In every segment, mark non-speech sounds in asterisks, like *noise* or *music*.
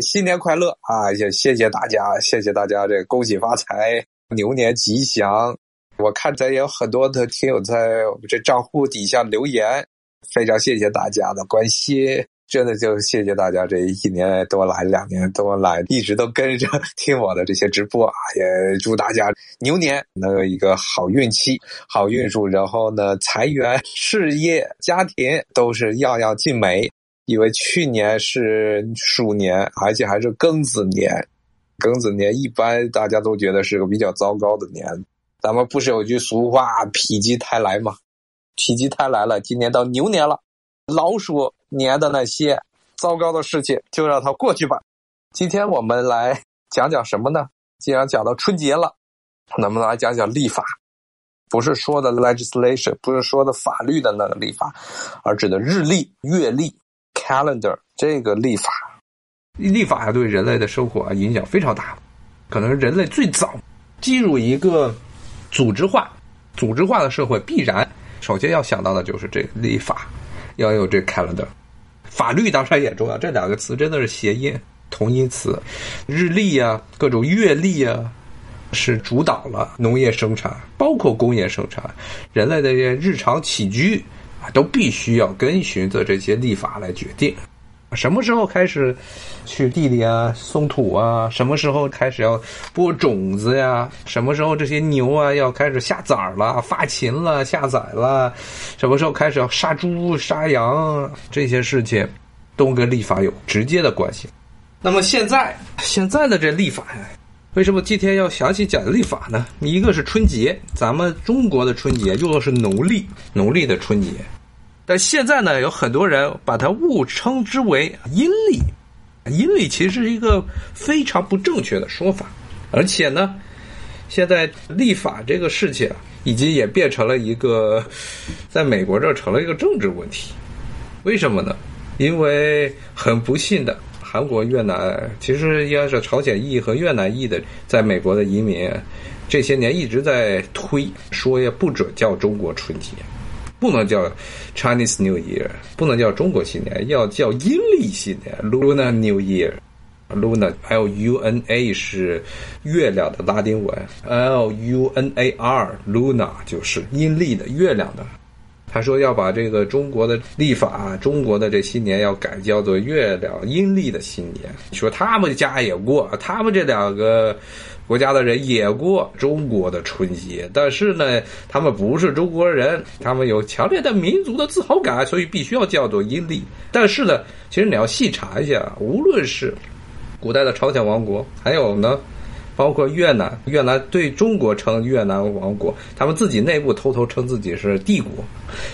新年快乐啊！也谢谢大家，谢谢大家，这恭喜发财，牛年吉祥。我看咱也有很多的听友在我们这账户底下留言，非常谢谢大家的关心，真的就谢谢大家这一年多来，两年多来一直都跟着 *laughs* 听我的这些直播啊！也祝大家牛年能有一个好运气、好运数，然后呢，财源、事业、家庭都是样样尽美。因为去年是鼠年，而且还是庚子年，庚子年一般大家都觉得是个比较糟糕的年。咱们不是有句俗话“否极泰来”吗？否极泰来了，今年到牛年了，老鼠年的那些糟糕的事情就让它过去吧。今天我们来讲讲什么呢？既然讲到春节了，能不能来讲讲立法，不是说的 legislation，不是说的法律的那个立法，而指的日历、月历。Calendar 这个历法，历法对人类的生活影响非常大，可能是人类最早进入一个组织化、组织化的社会，必然首先要想到的就是这个历法，要有这 calendar。法律当然也重要，这两个词真的是谐音同义词。日历啊，各种月历啊，是主导了农业生产，包括工业生产，人类的日常起居。都必须要跟循着这些立法来决定，什么时候开始去地里啊松土啊，什么时候开始要播种子呀，什么时候这些牛啊要开始下崽了、发情了、下崽了，什么时候开始要杀猪杀羊，这些事情都跟立法有直接的关系。那么现在现在的这立法呀。为什么今天要详细讲立法呢？一个是春节，咱们中国的春节用的是农历，农历的春节。但现在呢，有很多人把它误称之为阴历，阴历其实是一个非常不正确的说法。而且呢，现在立法这个事情已经也变成了一个，在美国这成了一个政治问题。为什么呢？因为很不幸的。韩国、越南其实应该是朝鲜裔和越南裔的，在美国的移民，这些年一直在推说也不准叫中国春节，不能叫 Chinese New Year，不能叫中国新年，要叫阴历新年 Lunar New Year。Luna L U N A 是月亮的拉丁文，L U N A R Luna 就是阴历的月亮的。他说要把这个中国的历法，中国的这新年要改叫做月亮阴历的新年。说他们家也过，他们这两个国家的人也过中国的春节，但是呢，他们不是中国人，他们有强烈的民族的自豪感，所以必须要叫做阴历。但是呢，其实你要细查一下，无论是古代的朝鲜王国，还有呢。包括越南，越南对中国称越南王国，他们自己内部偷偷称自己是帝国。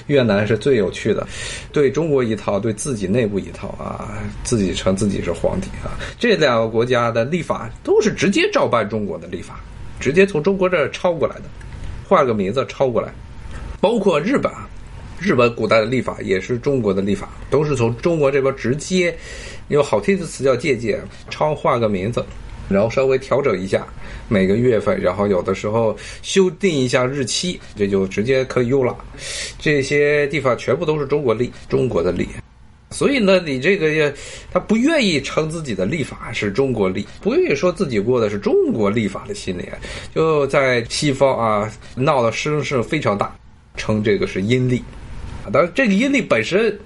越南是最有趣的，对中国一套，对自己内部一套啊，自己称自己是皇帝啊。这两个国家的立法都是直接照搬中国的立法，直接从中国这儿抄过来的，换个名字抄过来。包括日本，日本古代的立法也是中国的立法，都是从中国这边直接，用好听的词叫借鉴，抄换个名字。然后稍微调整一下每个月份，然后有的时候修订一下日期，这就直接可以用了。这些地方全部都是中国历，中国的历。所以呢，你这个他不愿意称自己的历法是中国历，不愿意说自己过的是中国历法的新年，就在西方啊闹的声势非常大，称这个是阴历。当然，这个阴历本身，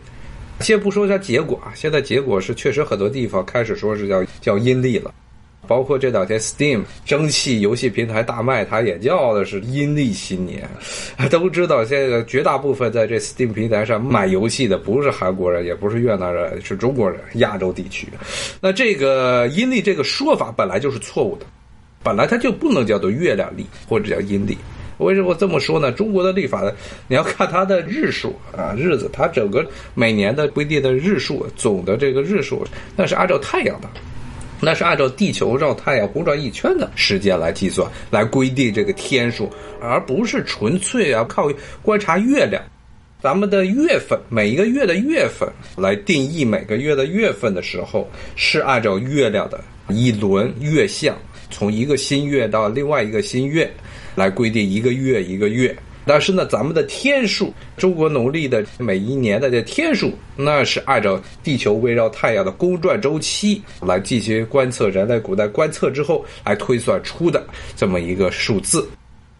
先不说它结果啊，现在结果是确实很多地方开始说是叫叫阴历了。包括这两天，Steam 蒸汽游戏平台大卖，它也叫的是阴历新年。*laughs* 都知道，现在绝大部分在这 Steam 平台上买游戏的不是韩国人，也不是越南人，是中国人，亚洲地区。那这个阴历这个说法本来就是错误的，本来它就不能叫做月亮历或者叫阴历。为什么这么说呢？中国的历法，你要看它的日数啊，日子，它整个每年的规定的日数，总的这个日数，那是按照太阳的。那是按照地球绕太阳公转一圈的时间来计算，来规定这个天数，而不是纯粹啊靠观察月亮。咱们的月份，每一个月的月份来定义每个月的月份的时候，是按照月亮的一轮月相，从一个新月到另外一个新月，来规定一个月一个月，但是呢，咱们的天数，中国农历的每一年的这天数，那是按照地球围绕太阳的公转周期来进行观测，人类古代观测之后来推算出的这么一个数字。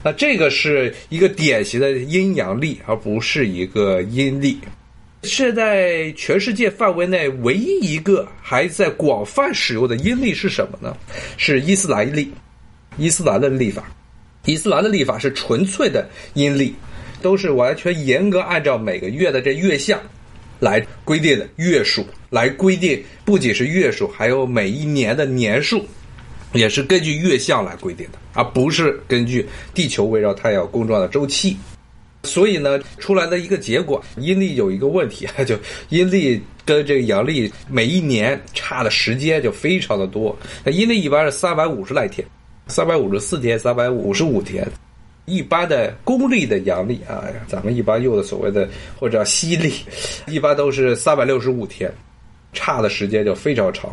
那这个是一个典型的阴阳历，而不是一个阴历。是在全世界范围内唯一一个还在广泛使用的阴历是什么呢？是伊斯兰历，伊斯兰的历法。伊斯兰的历法是纯粹的阴历，都是完全严格按照每个月的这月相来规定的月数，来规定不仅是月数，还有每一年的年数，也是根据月相来规定的，而不是根据地球围绕太阳公转的周期。所以呢，出来的一个结果，阴历有一个问题，就阴历跟这个阳历每一年差的时间就非常的多。那阴历一般是三百五十来天，三百五十四天，三百五十五天。一般的公历的阳历啊，咱们一般用的所谓的或者叫西历，*laughs* 一般都是三百六十五天，差的时间就非常长。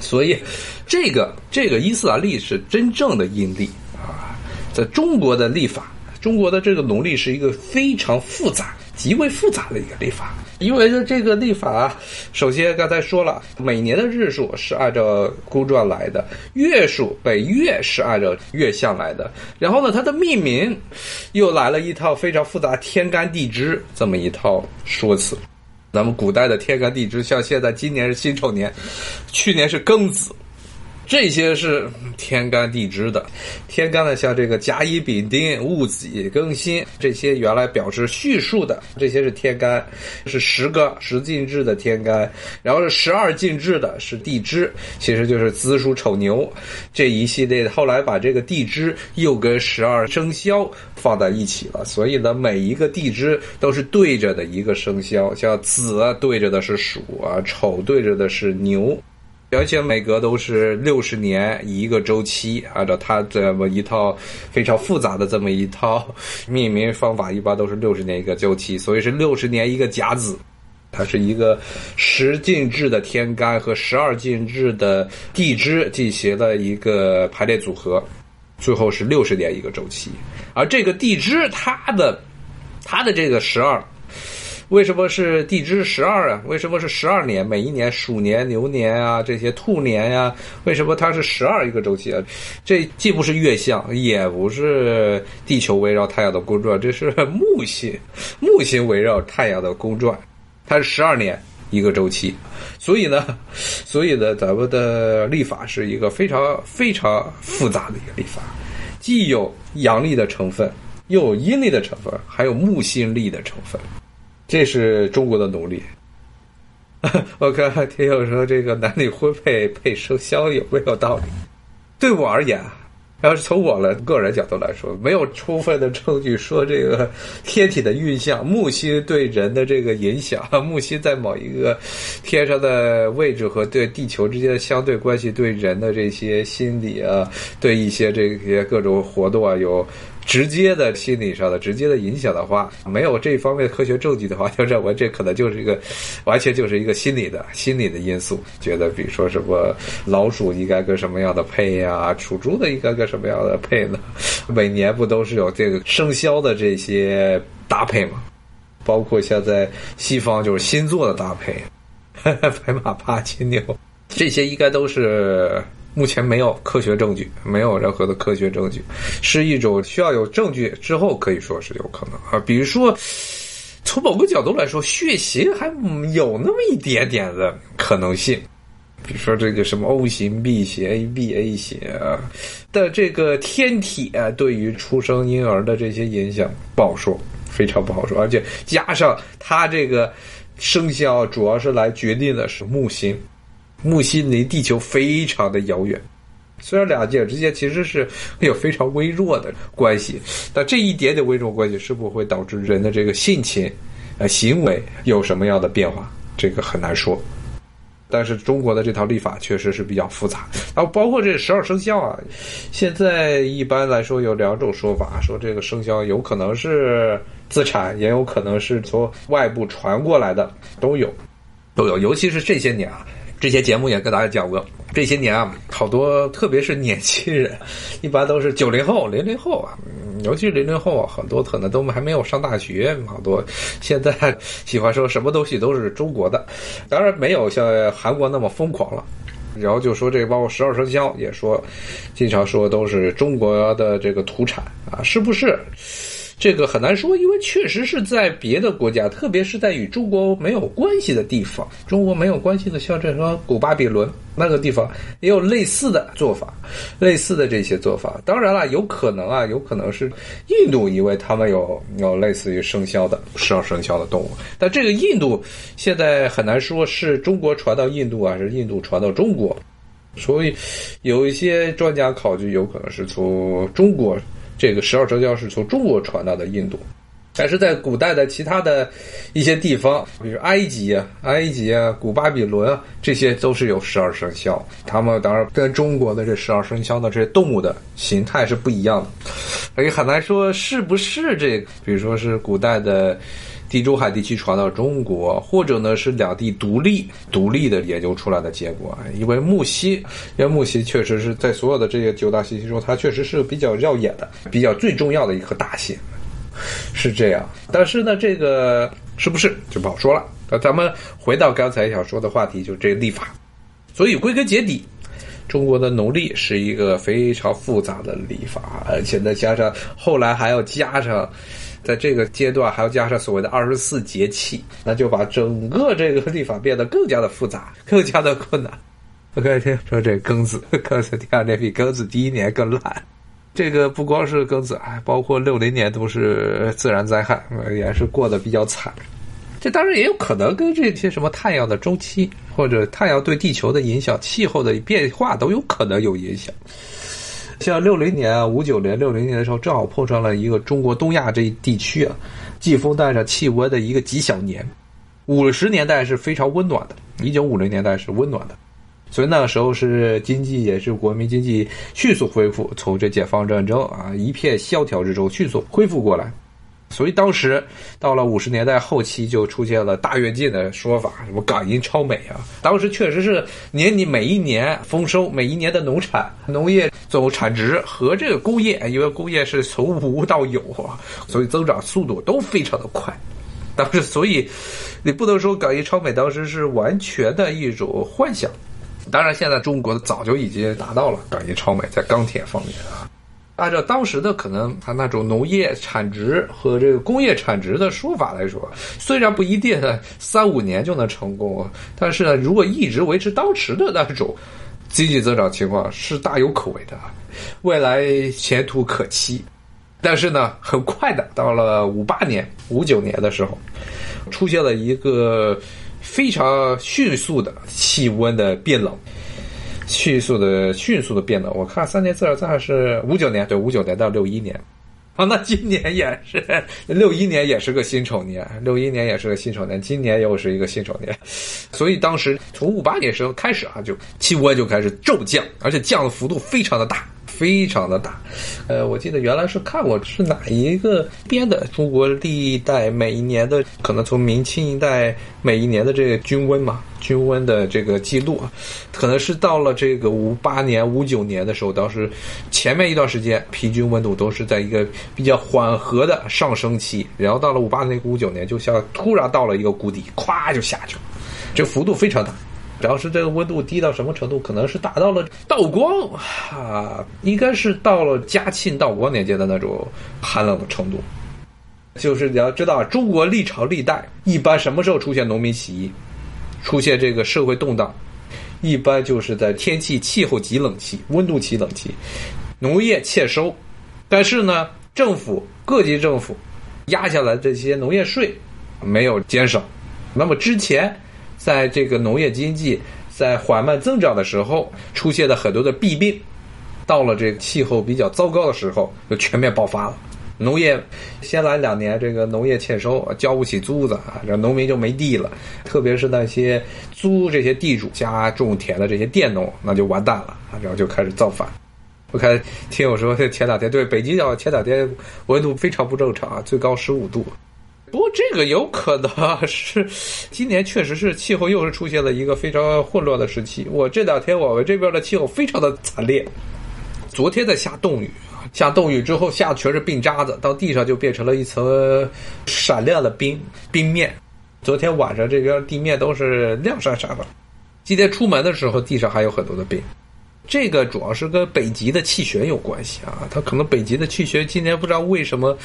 所以，这个这个伊斯兰历是真正的阴历啊，在中国的历法。中国的这个农历是一个非常复杂、极为复杂的一个历法，因为呢，这个历法，首先刚才说了，每年的日数是按照公转来的，月数北月是按照月相来的，然后呢，它的命名又来了一套非常复杂天干地支这么一套说辞。咱们古代的天干地支，像现在今年是辛丑年，去年是庚子。这些是天干地支的，天干呢，像这个甲乙丙丁戊己庚辛，这些原来表示序数的，这些是天干，是十个十进制的天干，然后是十二进制的是地支，其实就是子鼠丑牛这一系列的。后来把这个地支又跟十二生肖放在一起了，所以呢，每一个地支都是对着的一个生肖，像子对着的是鼠啊，丑对着的是牛。而且每隔都是六十年一个周期，按照它这么一套非常复杂的这么一套命名方法，一般都是六十年一个周期，所以是六十年一个甲子。它是一个十进制的天干和十二进制的地支进行了一个排列组合，最后是六十年一个周期。而这个地支，它的它的这个十二。为什么是地支十二啊？为什么是十二年？每一年鼠年、牛年啊，这些兔年呀，为什么它是十二一个周期啊？这既不是月相，也不是地球围绕太阳的公转，这是木星，木星围绕太阳的公转，它是十二年一个周期。所以呢，所以呢，咱们的历法是一个非常非常复杂的一个历法，既有阳历的成分，又有阴历的成分，还有木星历的成分。这是中国的农历。*laughs* 我看听友说这个男女婚配配生肖有没有道理？对我而言，要是从我的个人角度来说，没有充分的证据说这个天体的运象、木星对人的这个影响、*laughs* 木星在某一个天上的位置和对地球之间的相对关系对人的这些心理啊，对一些这些各种活动啊有。直接的心理上的直接的影响的话，没有这方面的科学证据的话，就认为这可能就是一个 *laughs* 完全就是一个心理的心理的因素。觉得比如说什么老鼠应该跟什么样的配呀，属猪的应该跟什么样的配呢？每年不都是有这个生肖的这些搭配吗？包括像在西方就是星座的搭配，*laughs* 白马八金牛，这些应该都是。目前没有科学证据，没有任何的科学证据，是一种需要有证据之后可以说是有可能啊。比如说，从某个角度来说，血型还有那么一点点的可能性。比如说这个什么 O 型 B 型 AB A 型啊的这个天体啊，对于出生婴儿的这些影响不好说，非常不好说。而且加上它这个生肖，主要是来决定的是木星。木星离地球非常的遥远，虽然两界之间其实是有非常微弱的关系，但这一点点微弱关系是否会导致人的这个性情、呃行为有什么样的变化，这个很难说。但是中国的这套历法确实是比较复杂，然后包括这十二生肖啊，现在一般来说有两种说法，说这个生肖有可能是自产，也有可能是从外部传过来的，都有，都有，尤其是这些年啊。这些节目也跟大家讲过，这些年啊，好多特别是年轻人，一般都是九零后、零零后啊，尤其是零零后啊，很多可能都还没有上大学，好多现在喜欢说什么东西都是中国的，当然没有像韩国那么疯狂了。然后就说这包括十二生肖，也说经常说都是中国的这个土产啊，是不是？这个很难说，因为确实是在别的国家，特别是在与中国没有关系的地方，中国没有关系的，像这个古巴比伦那个地方，也有类似的做法，类似的这些做法。当然了，有可能啊，有可能是印度，因为他们有有类似于生肖的十二生肖的动物，但这个印度现在很难说是中国传到印度啊，还是印度传到中国，所以有一些专家考据，有可能是从中国。这个十二生肖是从中国传到的印度，但是在古代的其他的一些地方，比如埃及啊、埃及啊、古巴比伦啊，这些都是有十二生肖。他们当然跟中国的这十二生肖的这些动物的形态是不一样的，所以很难说是不是这个，比如说是古代的。地中海地区传到中国，或者呢是两地独立独立的研究出来的结果。因为木犀，因为木犀确实是在所有的这些九大行星中，它确实是比较耀眼的、比较最重要的一颗大星，是这样。但是呢，这个是不是就不好说了？那咱们回到刚才想说的话题，就这个历法。所以归根结底，中国的农历是一个非常复杂的历法，而且再加上后来还要加上。在这个阶段还要加上所谓的二十四节气，那就把整个这个历法变得更加的复杂，*laughs* 更加的困难。OK，听说这庚子，*laughs* 庚子第二年比庚子第一年更烂。这个不光是庚子，还包括六零年都是自然灾害，也是过得比较惨。这当然也有可能跟这些什么太阳的周期，或者太阳对地球的影响、气候的变化都有可能有影响。像六零年啊，五九年、六零年的时候，正好碰上了一个中国东亚这一地区啊，季风带上气温的一个极小年。五十年代是非常温暖的，一九五零年代是温暖的，所以那个时候是经济也是国民经济迅速恢复，从这解放战争啊一片萧条之中迅速恢复过来。所以当时到了五十年代后期，就出现了大跃进的说法，什么港银超美啊。当时确实是年你每一年丰收，每一年的农产、农业总产值和这个工业，因为工业是从无到有啊，所以增长速度都非常的快。当时，所以你不能说港银超美当时是完全的一种幻想。当然，现在中国早就已经达到了港银超美，在钢铁方面啊。按照当时的可能，他那种农业产值和这个工业产值的说法来说，虽然不一定三五年就能成功，但是呢，如果一直维持当时的那种经济增长情况，是大有可为的，未来前途可期。但是呢，很快的，到了五八年、五九年的时候，出现了一个非常迅速的气温的变冷。迅速的、迅速的变冷。我看三年自然灾害是五九年，对，五九年到六一年。啊，那今年也是六一年，也是个辛丑年，六一年也是个辛丑年，今年又是一个辛丑年。所以当时从五八年时候开始啊，就气温就开始骤降，而且降的幅度非常的大。非常的大，呃，我记得原来是看过是哪一个编的中国历代每一年的，可能从明清一代每一年的这个均温嘛，均温的这个记录啊，可能是到了这个五八年、五九年的时候，当时前面一段时间平均温度都是在一个比较缓和的上升期，然后到了五八年、五九年，就像突然到了一个谷底，咵就下去了，这幅度非常大。主要是这个温度低到什么程度？可能是达到了道光啊，应该是到了嘉庆、道光年间的那种寒冷的程度。就是你要知道，中国历朝历代一般什么时候出现农民起义、出现这个社会动荡，一般就是在天气气候极冷期、温度极冷期，农业欠收，但是呢，政府各级政府压下来这些农业税没有减少，那么之前。在这个农业经济在缓慢增长的时候，出现了很多的弊病，到了这个气候比较糟糕的时候，就全面爆发了。*laughs* 农业先来两年，这个农业欠收，交不起租子啊，这农民就没地了。特别是那些租这些地主家种田的这些佃农，那就完蛋了啊，然后就开始造反。我看听友说这，前两天对北京要前两天温度非常不正常啊，最高十五度。不过这个有可能是今年确实是气候又是出现了一个非常混乱的时期。我这两天我们这边的气候非常的惨烈，昨天在下冻雨，下冻雨之后下全是冰渣子，到地上就变成了一层闪亮的冰冰面。昨天晚上这边地面都是亮闪闪的，今天出门的时候地上还有很多的冰。这个主要是跟北极的气旋有关系啊，它可能北极的气旋今年不知道为什么，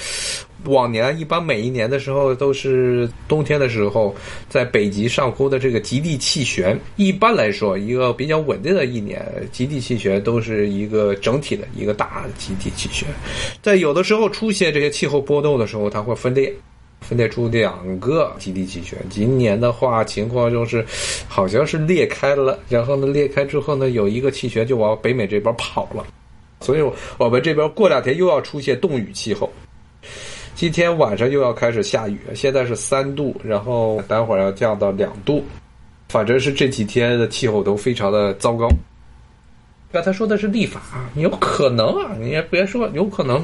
往年一般每一年的时候都是冬天的时候，在北极上空的这个极地气旋，一般来说一个比较稳定的一年，极地气旋都是一个整体的一个大极地气旋，在有的时候出现这些气候波动的时候，它会分裂。分裂出两个极地气旋，今年的话情况就是，好像是裂开了，然后呢裂开之后呢，有一个气旋就往北美这边跑了，所以我们这边过两天又要出现冻雨气候。今天晚上又要开始下雨，现在是三度，然后待会儿要降到两度，反正是这几天的气候都非常的糟糕。刚才说的是立法，有可能啊，你也别说，有可能，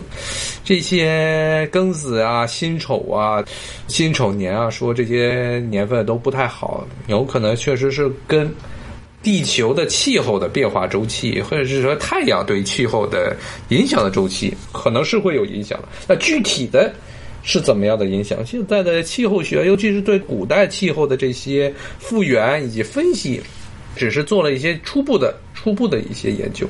这些庚子啊、辛丑啊、辛丑年啊，说这些年份都不太好，有可能确实是跟地球的气候的变化周期，或者是说太阳对气候的影响的周期，可能是会有影响的。那具体的是怎么样的影响？现在的气候学，尤其是对古代气候的这些复原以及分析。只是做了一些初步的、初步的一些研究，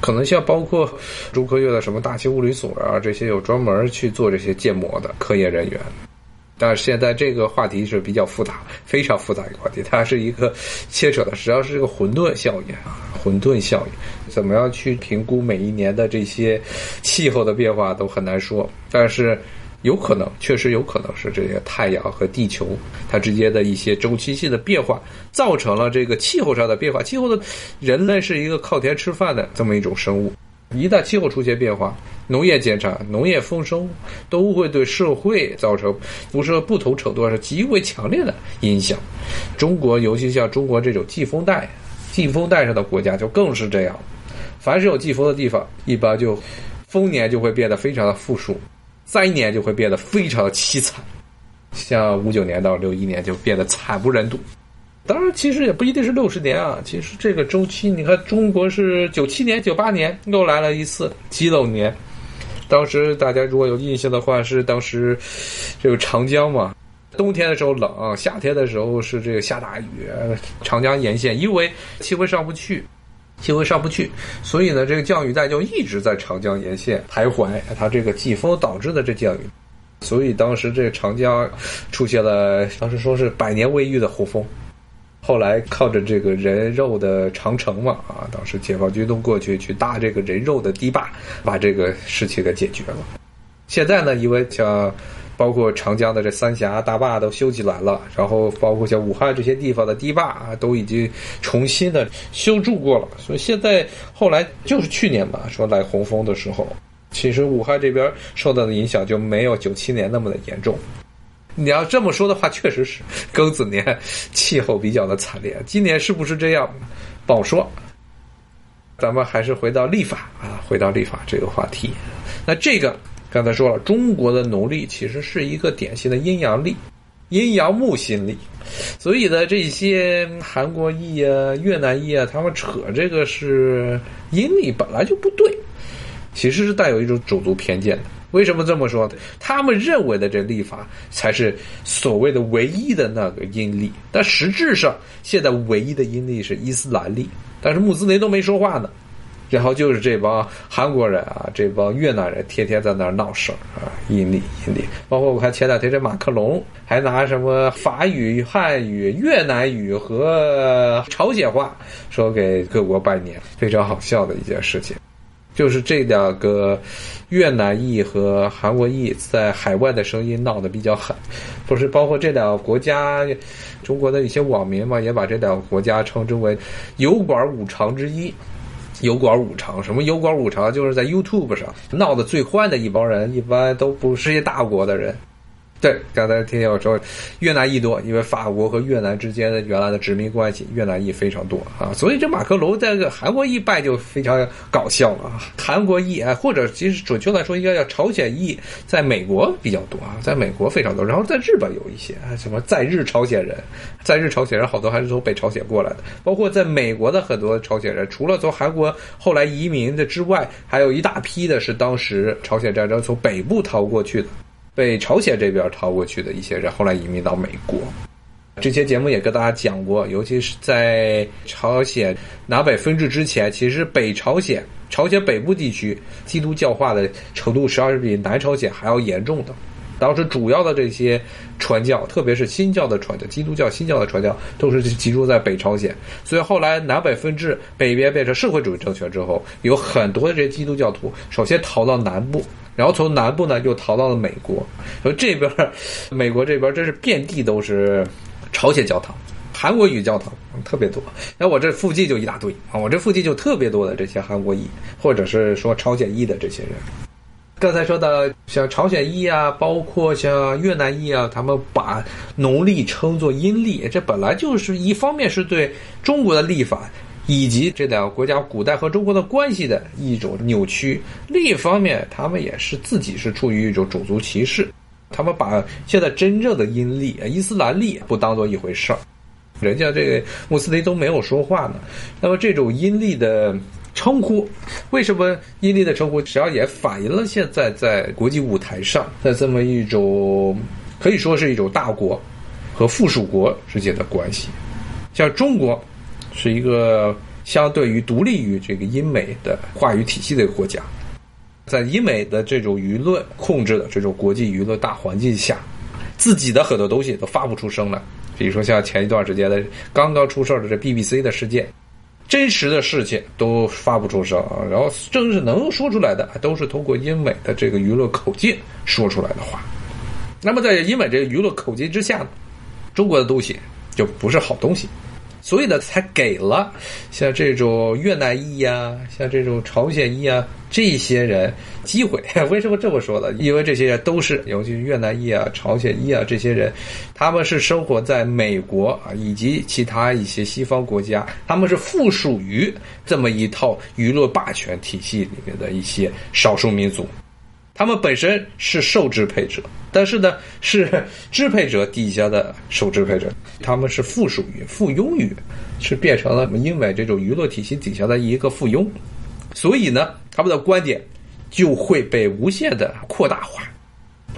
可能像包括中科院的什么大气物理所啊，这些有专门去做这些建模的科研人员。但是现在这个话题是比较复杂，非常复杂一个话题，它是一个牵扯的，实际上是这个混沌效应啊，混沌效应，怎么样去评估每一年的这些气候的变化都很难说，但是。有可能，确实有可能是这些太阳和地球它之间的一些周期性的变化，造成了这个气候上的变化。气候的，人类是一个靠天吃饭的这么一种生物，一旦气候出现变化，农业减产、农业丰收，都会对社会造成不是不同程度上是极为强烈的影响。中国，尤其像中国这种季风带、季风带上的国家，就更是这样。凡是有季风的地方，一般就丰年就会变得非常的富庶。灾年就会变得非常凄惨，像五九年到六一年就变得惨不忍睹。当然，其实也不一定是六十年啊。其实这个周期，你看中国是九七年、九八年又来了一次极冷年。当时大家如果有印象的话，是当时这个长江嘛，冬天的时候冷，夏天的时候是这个下大雨，长江沿线因为气温上不去。气温上不去，所以呢，这个降雨带就一直在长江沿线徘徊。它这个季风导致的这降雨，所以当时这长江出现了，当时说是百年未遇的洪峰。后来靠着这个人肉的长城嘛，啊，当时解放军都过去去搭这个人肉的堤坝，把这个事情给解决了。现在呢，因为像。包括长江的这三峡大坝都修起来了，然后包括像武汉这些地方的堤坝啊，都已经重新的修筑过了。所以现在后来就是去年吧，说来洪峰的时候，其实武汉这边受到的影响就没有九七年那么的严重。你要这么说的话，确实是庚子年气候比较的惨烈。今年是不是这样，不好说。咱们还是回到立法啊，回到立法这个话题。那这个。刚才说了，中国的农历其实是一个典型的阴阳历，阴阳木心历，所以呢，这些韩国裔啊、越南裔啊，他们扯这个是阴历本来就不对，其实是带有一种种族偏见的。为什么这么说？他们认为的这历法才是所谓的唯一的那个阴历，但实质上现在唯一的阴历是伊斯兰历，但是穆斯林都没说话呢。然后就是这帮韩国人啊，这帮越南人天天在那儿闹事儿啊，阴历阴历。包括我看前两天这马克龙还拿什么法语、汉语、越南语和朝鲜话说给各国拜年，非常好笑的一件事情。就是这两个越南裔和韩国裔在海外的声音闹得比较狠，不是包括这两个国家，中国的一些网民嘛，也把这两个国家称之为油管五常之一。油管五常，什么油管五常？就是在 YouTube 上闹得最欢的一帮人，一般都不是一大国的人。对，刚才听见我说越南裔多，因为法国和越南之间的原来的殖民关系，越南裔非常多啊，所以这马克龙在个韩国裔败就非常搞笑了啊。韩国裔啊，或者其实准确来说应该叫朝鲜裔，在美国比较多啊，在美国非常多，然后在日本有一些啊，什么在日朝鲜人，在日朝鲜人好多还是从北朝鲜过来的，包括在美国的很多朝鲜人，除了从韩国后来移民的之外，还有一大批的是当时朝鲜战争从北部逃过去的。被朝鲜这边逃过去的一些人，后来移民到美国。这些节目也跟大家讲过，尤其是在朝鲜南北分治之前，其实北朝鲜、朝鲜北部地区基督教化的程度，实际上是比南朝鲜还要严重的。当时主要的这些传教，特别是新教的传教，基督教新教的传教，都是集中在北朝鲜。所以后来南北分治，北边变成社会主义政权之后，有很多的这些基督教徒，首先逃到南部。然后从南部呢，又逃到了美国。所以这边，美国这边真是遍地都是朝鲜教堂、韩国语教堂，特别多。那我这附近就一大堆啊，我这附近就特别多的这些韩国裔，或者是说朝鲜裔的这些人。刚才说的像朝鲜裔啊，包括像越南裔啊，他们把农历称作阴历，这本来就是一方面是对中国的历法。以及这两个国家古代和中国的关系的一种扭曲。另一方面，他们也是自己是处于一种种族歧视。他们把现在真正的阴历、伊斯兰历不当做一回事儿，人家这个穆斯林都没有说话呢。那么这种阴历的称呼，为什么阴历的称呼实际上也反映了现在在国际舞台上的这么一种可以说是一种大国和附属国之间的关系？像中国。是一个相对于独立于这个英美的话语体系的一个国家，在英美的这种舆论控制的这种国际舆论大环境下，自己的很多东西都发不出声来。比如说像前一段时间的刚刚出事的这 BBC 的事件，真实的事情都发不出声。然后正是能说出来的，都是通过英美的这个娱乐口径说出来的话。那么在英美这个娱乐口径之下，中国的东西就不是好东西。所以呢，才给了像这种越南裔呀，像这种朝鲜裔啊这些人机会。*laughs* 为什么这么说呢？因为这些人都是，尤其是越南裔啊、朝鲜裔啊这些人，他们是生活在美国啊以及其他一些西方国家，他们是附属于这么一套娱乐霸权体系里面的一些少数民族。他们本身是受支配者，但是呢，是支配者底下的受支配者，他们是附属于、附庸于，是变成了英美这种娱乐体系底下的一个附庸，所以呢，他们的观点就会被无限的扩大化，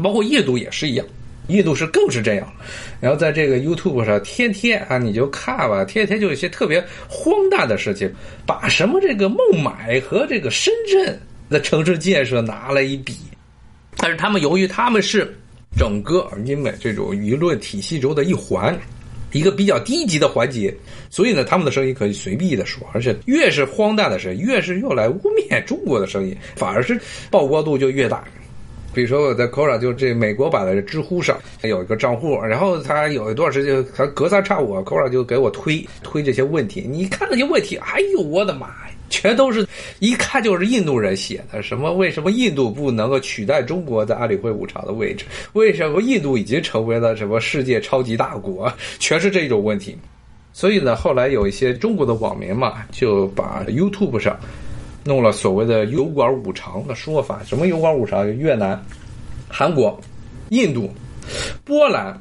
包括印度也是一样，印度是更是这样。然后在这个 YouTube 上，天天啊，你就看吧，天天就有一些特别荒诞的事情，把什么这个孟买和这个深圳的城市建设拿来一比。但是他们由于他们是整个英美这种舆论体系中的一环，一个比较低级的环节，所以呢，他们的声音可以随意的说，而且越是荒诞的事，越是用来污蔑中国的声音，反而是曝光度就越大。比如说我在 c o r a 就这美国版的知乎上有一个账户，然后他有一段时间，他隔三差五 c o r a 就给我推推这些问题，你看那些问题，哎呦我的妈！全都是一看就是印度人写的，什么为什么印度不能够取代中国在安理会五常的位置？为什么印度已经成为了什么世界超级大国？全是这种问题。所以呢，后来有一些中国的网民嘛，就把 YouTube 上弄了所谓的油管五常的说法。什么油管五常？越南、韩国、印度、波兰、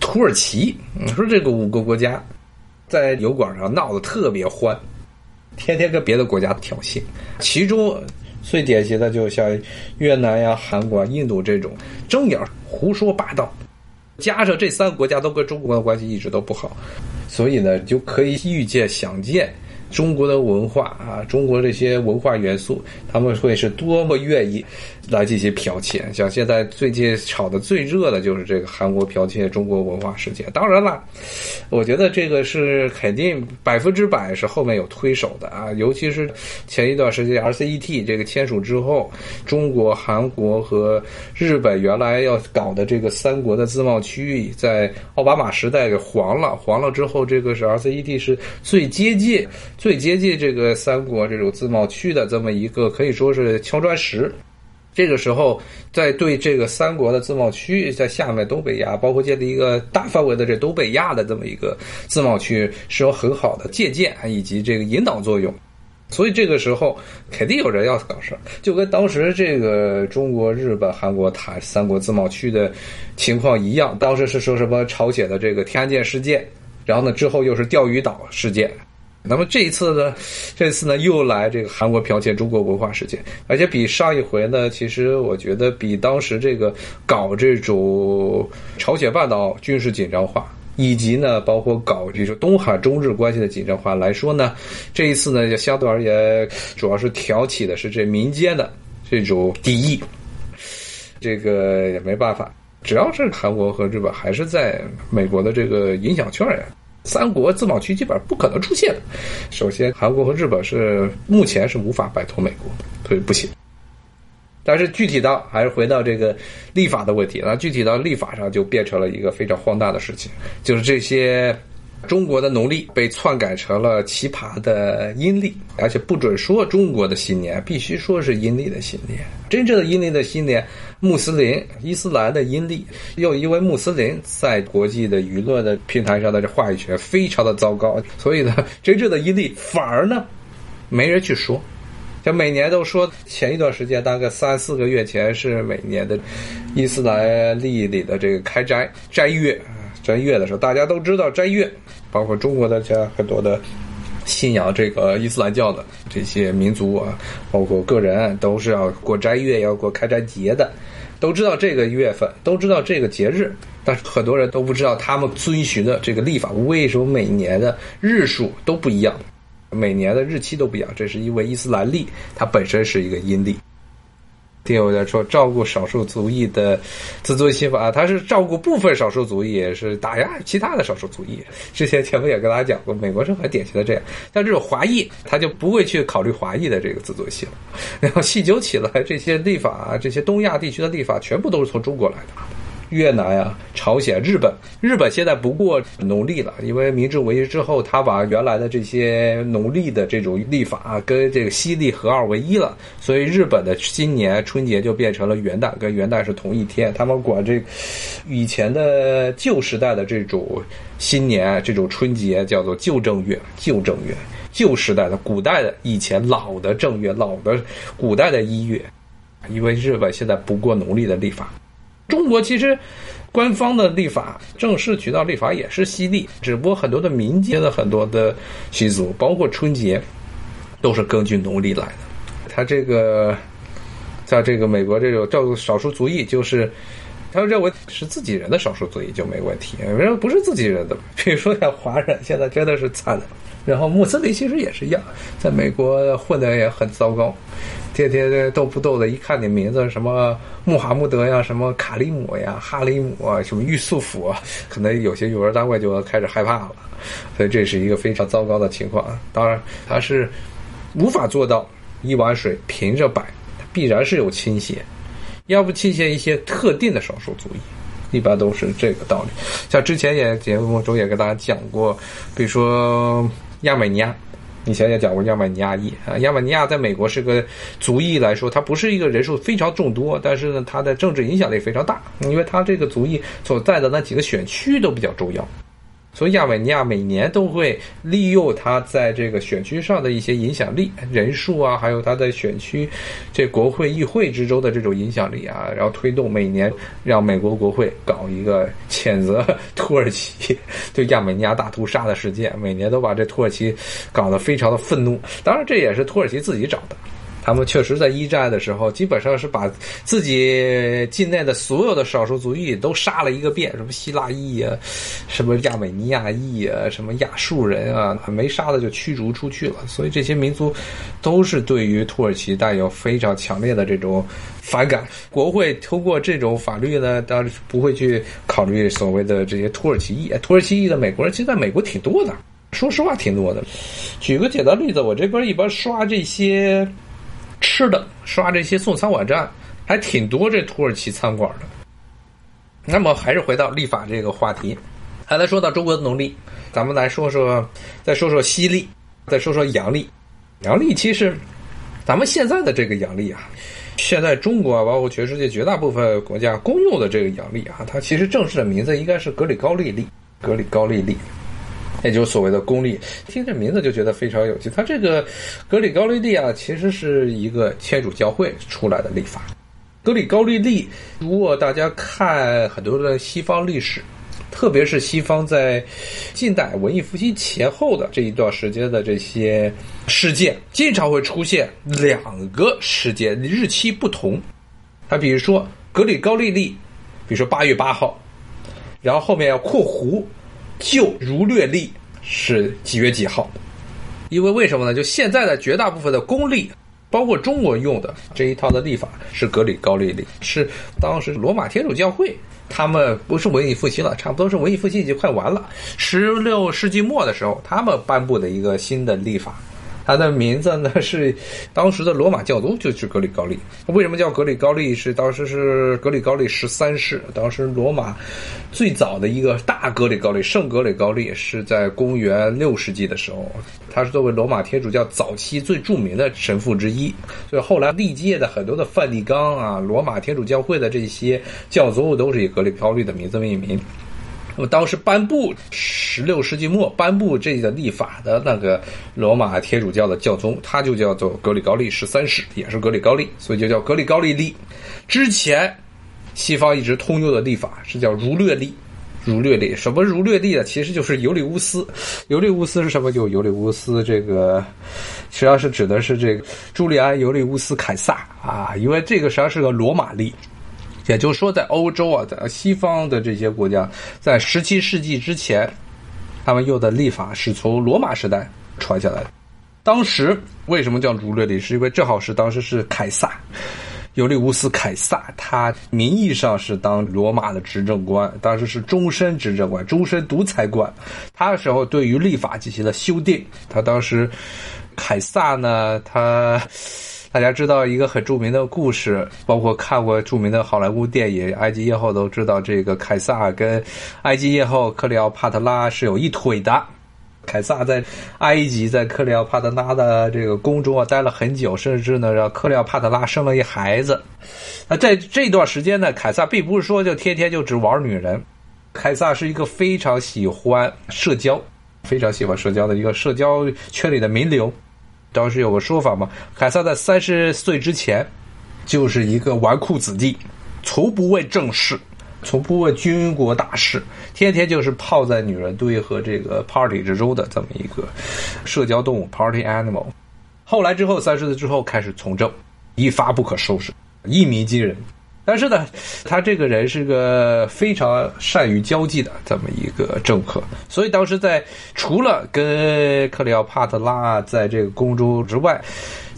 土耳其，你说这个五个国家在油管上闹得特别欢。天天跟别的国家挑衅，其中最典型的就像越南呀、韩国、印度这种睁眼胡说八道，加上这三个国家都跟中国的关系一直都不好，所以呢就可以预见、想见。中国的文化啊，中国这些文化元素，他们会是多么愿意来进行剽窃。像现在最近炒的最热的就是这个韩国剽窃中国文化事件。当然了，我觉得这个是肯定百分之百是后面有推手的啊。尤其是前一段时间 RCEP 这个签署之后，中国、韩国和日本原来要搞的这个三国的自贸区，在奥巴马时代给黄了。黄了之后，这个是 RCEP 是最接近。最接近这个三国这种自贸区的这么一个可以说是敲砖石，这个时候，在对这个三国的自贸区，在下面东北亚，包括建立一个大范围的这东北亚的这么一个自贸区，是有很好的借鉴以及这个引导作用。所以这个时候肯定有人要搞事儿，就跟当时这个中国、日本、韩国谈三国自贸区的情况一样。当时是说什么朝鲜的这个天安舰事件，然后呢之后又是钓鱼岛事件。那么这一次呢，这次呢又来这个韩国剽窃中国文化事件，而且比上一回呢，其实我觉得比当时这个搞这种朝鲜半岛军事紧张化。以及呢，包括搞这种东海中日关系的紧张化来说呢，这一次呢，就相对而言，主要是挑起的是这民间的这种敌意。这个也没办法，只要是韩国和日本还是在美国的这个影响圈呀，三国自贸区基本上不可能出现的。首先，韩国和日本是目前是无法摆脱美国，所以不行。但是具体到还是回到这个立法的问题，那具体到立法上就变成了一个非常荒诞的事情，就是这些中国的农历被篡改成了奇葩的阴历，而且不准说中国的新年，必须说是阴历的新年。真正的阴历的新年，穆斯林伊斯兰的阴历，又因为穆斯林在国际的舆论的平台上的这话语权非常的糟糕，所以呢，真正的阴历反而呢，没人去说。就每年都说，前一段时间大概三四个月前是每年的伊斯兰历里的这个开斋斋月斋月的时候，大家都知道斋月，包括中国的家很多的信仰这个伊斯兰教的这些民族啊，包括个人都是要过斋月，要过开斋节的，都知道这个月份，都知道这个节日，但是很多人都不知道他们遵循的这个历法为什么每年的日数都不一样。每年的日期都不一样，这是因为伊斯兰历它本身是一个阴历。第二个说照顾少数族裔的自尊心法，他是照顾部分少数族裔，也是打压其他的少数族裔。之前前面也跟大家讲过，美国是很典型的这样，像这种华裔他就不会去考虑华裔的这个自尊心。然后细究起来，这些立法，这些东亚地区的立法，全部都是从中国来的。越南呀、朝鲜、日本，日本现在不过农历了，因为明治维新之后，他把原来的这些农历的这种历法跟这个西历合二为一了，所以日本的新年春节就变成了元旦，跟元旦是同一天。他们管这以前的旧时代的这种新年、这种春节叫做旧正月，旧正月，旧时代的古代的以前老的正月、老的古代的一月，因为日本现在不过农历的历法。中国其实，官方的立法、正式渠道立法也是西历，只不过很多的民间的很多的习俗，包括春节，都是根据农历来的。他这个，在这个美国这种叫少数族裔，就是他认为是自己人的少数族裔就没问题，为不是自己人的？比如说像华人，现在真的是惨了。然后穆斯林其实也是一样，在美国混的也很糟糕。天天逗不逗的，一看你名字什么穆罕默德呀，什么卡利姆呀，哈里姆啊，什么玉素甫啊，可能有些幼儿单位就开始害怕了，所以这是一个非常糟糕的情况。当然，他是无法做到一碗水平着摆，必然是有倾斜，要不倾斜一些特定的少数族裔，一般都是这个道理。像之前也节目中也跟大家讲过，比如说亚美尼亚。你想想讲过亚美尼亚裔啊，亚美尼亚在美国是个族裔来说，它不是一个人数非常众多，但是呢，它的政治影响力非常大，因为它这个族裔所在的那几个选区都比较重要。所以亚美尼亚每年都会利用他在这个选区上的一些影响力、人数啊，还有他在选区这国会议会之中的这种影响力啊，然后推动每年让美国国会搞一个谴责土耳其对亚美尼亚大屠杀的事件，每年都把这土耳其搞得非常的愤怒。当然，这也是土耳其自己找的。他们确实在一战的时候，基本上是把自己境内的所有的少数族裔都杀了一个遍，什么希腊裔啊，什么亚美尼亚裔啊，什么亚述人啊，没杀的就驱逐出去了。所以这些民族都是对于土耳其带有非常强烈的这种反感。国会通过这种法律呢，当然不会去考虑所谓的这些土耳其裔。土耳其裔的美国人其实在美国挺多的，说实话挺多的。举个简单例子，我这边一般刷这些。吃的刷这些送餐网站还挺多，这土耳其餐馆的。那么还是回到立法这个话题，还来说到中国的农历，咱们来说说，再说说西历，再说说阳历。阳历其实，咱们现在的这个阳历啊，现在中国，包括全世界绝大部分国家公用的这个阳历啊，它其实正式的名字应该是格里高利历，格里高利历。也就是所谓的公历，听这名字就觉得非常有趣。它这个格里高利历啊，其实是一个天主教会出来的历法。格里高利历，如果大家看很多的西方历史，特别是西方在近代文艺复兴前后的这一段时间的这些事件，经常会出现两个时间日期不同。它比如说格里高利历，比如说八月八号，然后后面要括弧。就儒略历是几月几号？因为为什么呢？就现在的绝大部分的公历，包括中国用的这一套的历法是格里高利历，是当时罗马天主教会他们不是文艺复兴了，差不多是文艺复兴已经快完了，十六世纪末的时候，他们颁布的一个新的历法。他的名字呢是当时的罗马教宗，就是格里高利。为什么叫格里高利？是当时是格里高利十三世，当时罗马最早的一个大格里高利，圣格里高利是在公元六世纪的时候，他是作为罗马天主教早期最著名的神父之一。所以后来历届的很多的梵蒂冈啊，罗马天主教会的这些教宗都是以格里高利的名字命名。那么当时颁布十六世纪末颁布这个历法的那个罗马天主教的教宗，他就叫做格里高利十三世，也是格里高利，所以就叫格里高利历。之前西方一直通用的历法是叫儒略历，儒略历什么儒略历呢？其实就是尤利乌斯。尤利乌斯是什么？就尤利乌斯这个，实际上是指的是这个朱利安尤利乌斯凯撒啊，因为这个实际上是个罗马历。也就是说，在欧洲啊，在西方的这些国家，在十七世纪之前，他们用的历法是从罗马时代传下来的。当时为什么叫儒略历？是因为正好是当时是凯撒，尤利乌斯凯撒，他名义上是当罗马的执政官，当时是终身执政官、终身独裁官。他的时候对于历法进行了修订。他当时凯撒呢，他。大家知道一个很著名的故事，包括看过著名的好莱坞电影《埃及艳后》都知道，这个凯撒跟埃及艳后克里奥帕特拉是有一腿的。凯撒在埃及，在克里奥帕特拉的这个宫中啊待了很久，甚至呢让克里奥帕特拉生了一孩子。那在这段时间呢，凯撒并不是说就天天就只玩女人，凯撒是一个非常喜欢社交、非常喜欢社交的一个社交圈里的名流。当时有个说法嘛，凯撒在三十岁之前，就是一个纨绔子弟，从不问政事，从不问军国大事，天天就是泡在女人堆和这个 party 之中的这么一个社交动物 party animal。后来之后，三十岁之后开始从政，一发不可收拾，一鸣惊人。但是呢，他这个人是个非常善于交际的这么一个政客，所以当时在除了跟克里奥帕特拉在这个宫中之外，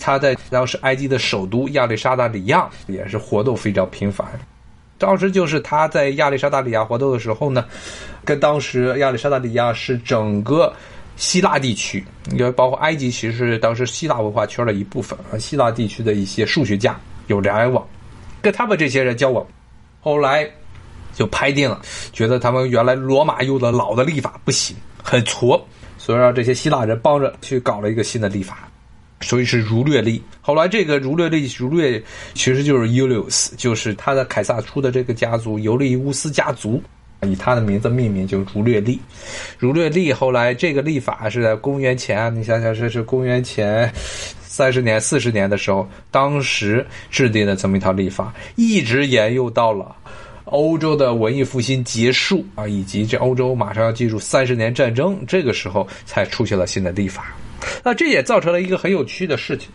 他在当时埃及的首都亚历山大里亚也是活动非常频繁。当时就是他在亚历山大里亚活动的时候呢，跟当时亚历山大里亚是整个希腊地区，因为包括埃及其实是当时希腊文化圈的一部分啊，希腊地区的一些数学家有来往。跟他们这些人交往，后来就拍定了，觉得他们原来罗马用的老的历法不行，很挫，所以让这些希腊人帮着去搞了一个新的历法，所以是儒略历。后来这个儒略历，儒略其实就是 Ulius，就是他的凯撒出的这个家族尤利乌斯家族，以他的名字命名，就是儒略历。儒略历后来这个历法是在公元前，你想想这是公元前。三十年、四十年的时候，当时制定的这么一套立法，一直沿用到了欧洲的文艺复兴结束啊，以及这欧洲马上要进入三十年战争，这个时候才出现了新的立法。那这也造成了一个很有趣的事情。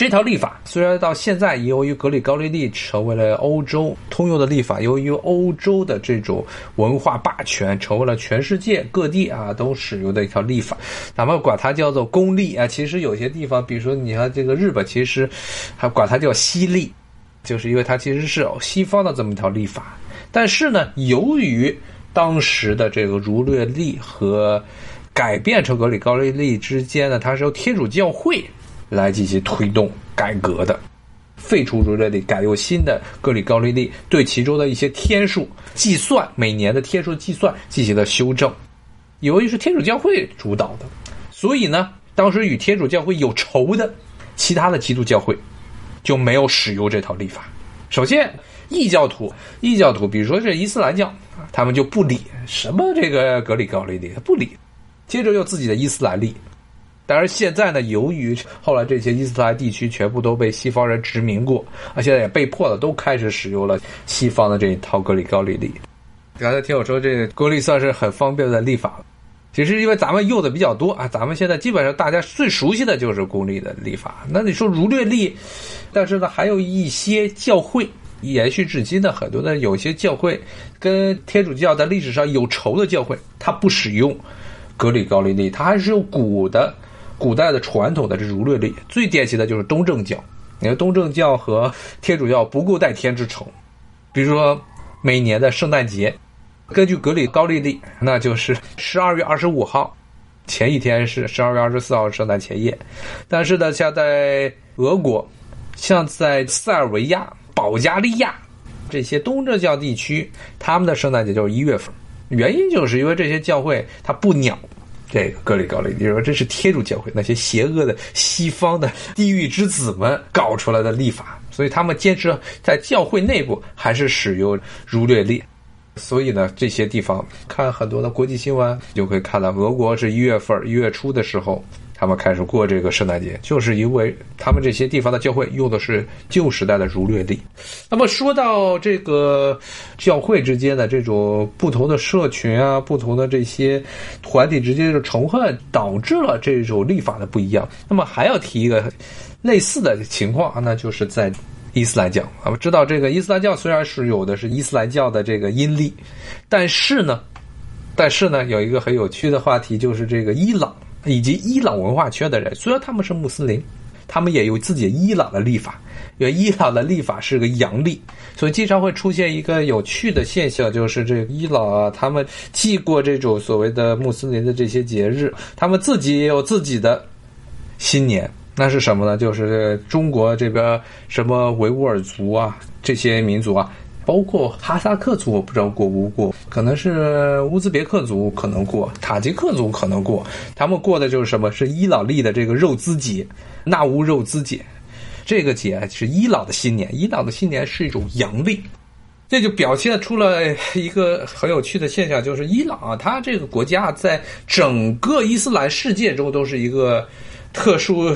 这套历法虽然到现在由于格里高利历成为了欧洲通用的历法，由于欧洲的这种文化霸权成为了全世界各地啊都使用的一套历法，咱们管它叫做公历啊。其实有些地方，比如说你看这个日本，其实还管它叫西历，就是因为它其实是西方的这么一套历法。但是呢，由于当时的这个儒略历和改变成格里高利历之间呢，它是由天主教会。来进行推动改革的，废除儒略历，改用新的格里高利历，对其中的一些天数计算，每年的天数计算进行了修正。由于是天主教会主导的，所以呢，当时与天主教会有仇的其他的基督教会，就没有使用这套历法。首先，异教徒，异教徒，比如说这伊斯兰教，他们就不理什么这个格里高利历，他不理。接着又自己的伊斯兰历。当然，现在呢，由于后来这些伊斯兰地区全部都被西方人殖民过，啊，现在也被迫的都开始使用了西方的这一套格里高利历。刚才听我说，这个国历算是很方便的历法了。其实因为咱们用的比较多啊，咱们现在基本上大家最熟悉的就是公历的历法。那你说儒略历，但是呢，还有一些教会延续至今的很多的有些教会跟天主教在历史上有仇的教会，它不使用格里高利历，它还是用古的。古代的传统的这儒略历，最典型的就是东正教。你看东正教和天主教不共戴天之仇。比如说每年的圣诞节，根据格里高利历，那就是十二月二十五号，前一天是十二月二十四号圣诞前夜。但是呢，像在俄国，像在塞尔维亚、保加利亚这些东正教地区，他们的圣诞节就是一月份。原因就是因为这些教会它不鸟。这个格里高利，你说这是天主教会那些邪恶的西方的地狱之子们搞出来的立法，所以他们坚持在教会内部还是使用儒略历。所以呢，这些地方看很多的国际新闻，就会看到俄国是一月份一月初的时候。他们开始过这个圣诞节，就是因为他们这些地方的教会用的是旧时代的儒略历。那么说到这个教会之间的这种不同的社群啊，不同的这些团体之间的仇恨，导致了这种历法的不一样。那么还要提一个类似的情况，那就是在伊斯兰教。我们知道，这个伊斯兰教虽然是有的是伊斯兰教的这个阴历，但是呢，但是呢，有一个很有趣的话题，就是这个伊朗。以及伊朗文化圈的人，虽然他们是穆斯林，他们也有自己伊朗的历法。因为伊朗的历法是个阳历，所以经常会出现一个有趣的现象，就是这个伊朗啊，他们既过这种所谓的穆斯林的这些节日，他们自己也有自己的新年。那是什么呢？就是中国这边什么维吾尔族啊，这些民族啊。包括哈萨克族，我不知道过不过，可能是乌兹别克族可能过，塔吉克族可能过。他们过的就是什么？是伊朗历的这个肉孜节，纳乌肉孜节。这个节是伊朗的新年，伊朗的新年是一种阳历，这就表现出了一个很有趣的现象，就是伊朗啊，它这个国家在整个伊斯兰世界中都是一个特殊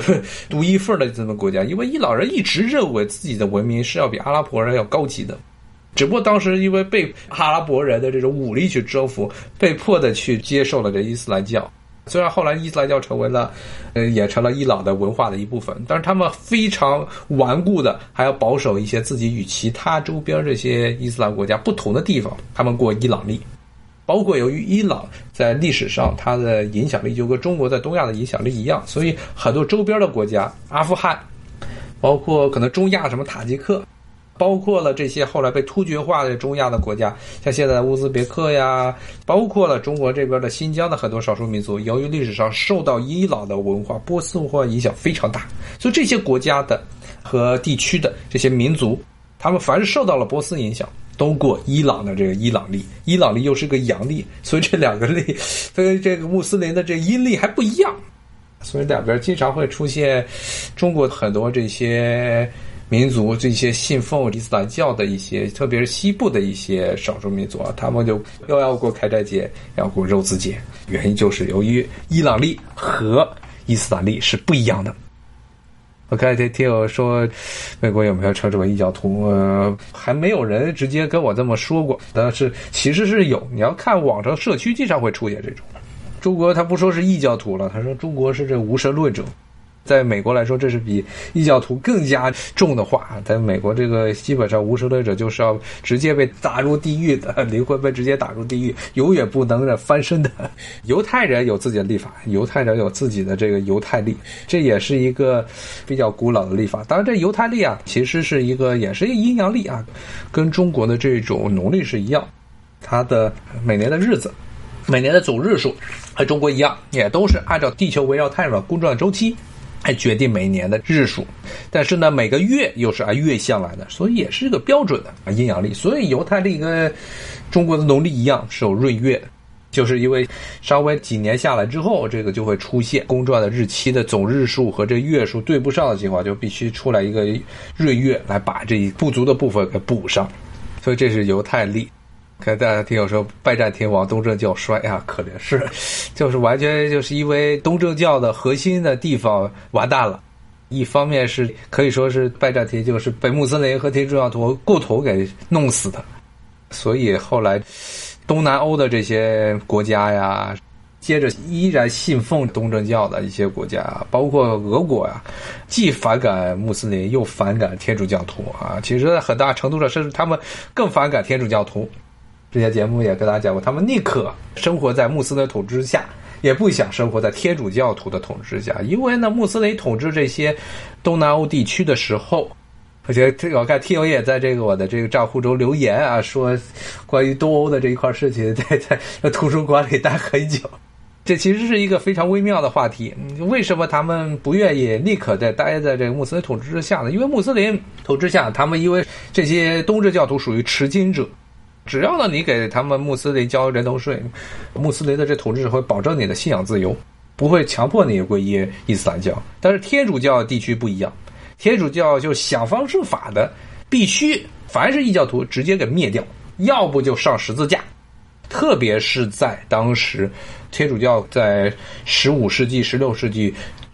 独一份的这么国家，因为伊朗人一直认为自己的文明是要比阿拉伯人要高级的。只不过当时因为被阿拉伯人的这种武力去征服，被迫的去接受了这伊斯兰教。虽然后来伊斯兰教成为了，呃，也成了伊朗的文化的一部分，但是他们非常顽固的，还要保守一些自己与其他周边这些伊斯兰国家不同的地方。他们过伊朗历，包括由于伊朗在历史上它的影响力就跟中国在东亚的影响力一样，所以很多周边的国家，阿富汗，包括可能中亚什么塔吉克。包括了这些后来被突厥化的中亚的国家，像现在的乌兹别克呀，包括了中国这边的新疆的很多少数民族，由于历史上受到伊朗的文化、波斯文化影响非常大，所以这些国家的和地区的这些民族，他们凡是受到了波斯影响，都过伊朗的这个伊朗历。伊朗历又是个阳历，所以这两个历跟这个穆斯林的这阴历还不一样，所以两边经常会出现中国很多这些。民族这些信奉伊斯兰教的一些，特别是西部的一些少数民族啊，他们就又要过开斋节，要过肉孜节，原因就是由于伊朗历和伊斯兰历是不一样的。我看这听友说，美国有没有称之为异教徒？呃，还没有人直接跟我这么说过，但是其实是有。你要看网上社区，经常会出现这种。中国他不说是异教徒了，他说中国是这无神论者。在美国来说，这是比异教徒更加重的话。在美国，这个基本上无神论者就是要直接被打入地狱的，灵魂被直接打入地狱，永远不能翻身的。犹太人有自己的历法，犹太人有自己的这个犹太历，这也是一个比较古老的历法。当然，这犹太历啊，其实是一个也是一个阴阳历啊，跟中国的这种农历是一样，它的每年的日子、每年的总日数和中国一样，也都是按照地球围绕太阳公转周期。来决定每年的日数，但是呢，每个月又是按月相来的，所以也是一个标准的啊阴阳历。所以犹太历跟中国的农历一样是有闰月，就是因为稍微几年下来之后，这个就会出现公转的日期的总日数和这月数对不上的情况，就必须出来一个闰月来把这一不足的部分给补上。所以这是犹太历。看大家听友说拜占庭王东正教衰啊，可怜是，*laughs* 就是完全就是因为东正教的核心的地方完蛋了。一方面是可以说是拜占庭就是被穆斯林和天主教徒共同给弄死的，所以后来。东南欧的这些国家呀，接着依然信奉东正教的一些国家，包括俄国呀，既反感穆斯林又反感天主教徒啊。其实，在很大程度上，甚至他们更反感天主教徒。之前节目也跟大家讲过，他们宁可生活在穆斯林统治下，也不想生活在天主教徒的统治下，因为呢，穆斯林统治这些东南欧地区的时候。而且这个我看听友也在这个我的这个账户中留言啊，说关于东欧的这一块事情，*laughs* 在在图书馆里待很久。这其实是一个非常微妙的话题。为什么他们不愿意立刻在待在这个穆斯林统治之下呢？因为穆斯林统治下，他们因为这些东正教徒属于持金者，只要呢你给他们穆斯林交人头税，穆斯林的这统治者会保证你的信仰自由，不会强迫你皈依伊斯兰教。但是天主教地区不一样。天主教就想方设法的，必须凡是异教徒直接给灭掉，要不就上十字架。特别是在当时，天主教在十五世纪、十六世纪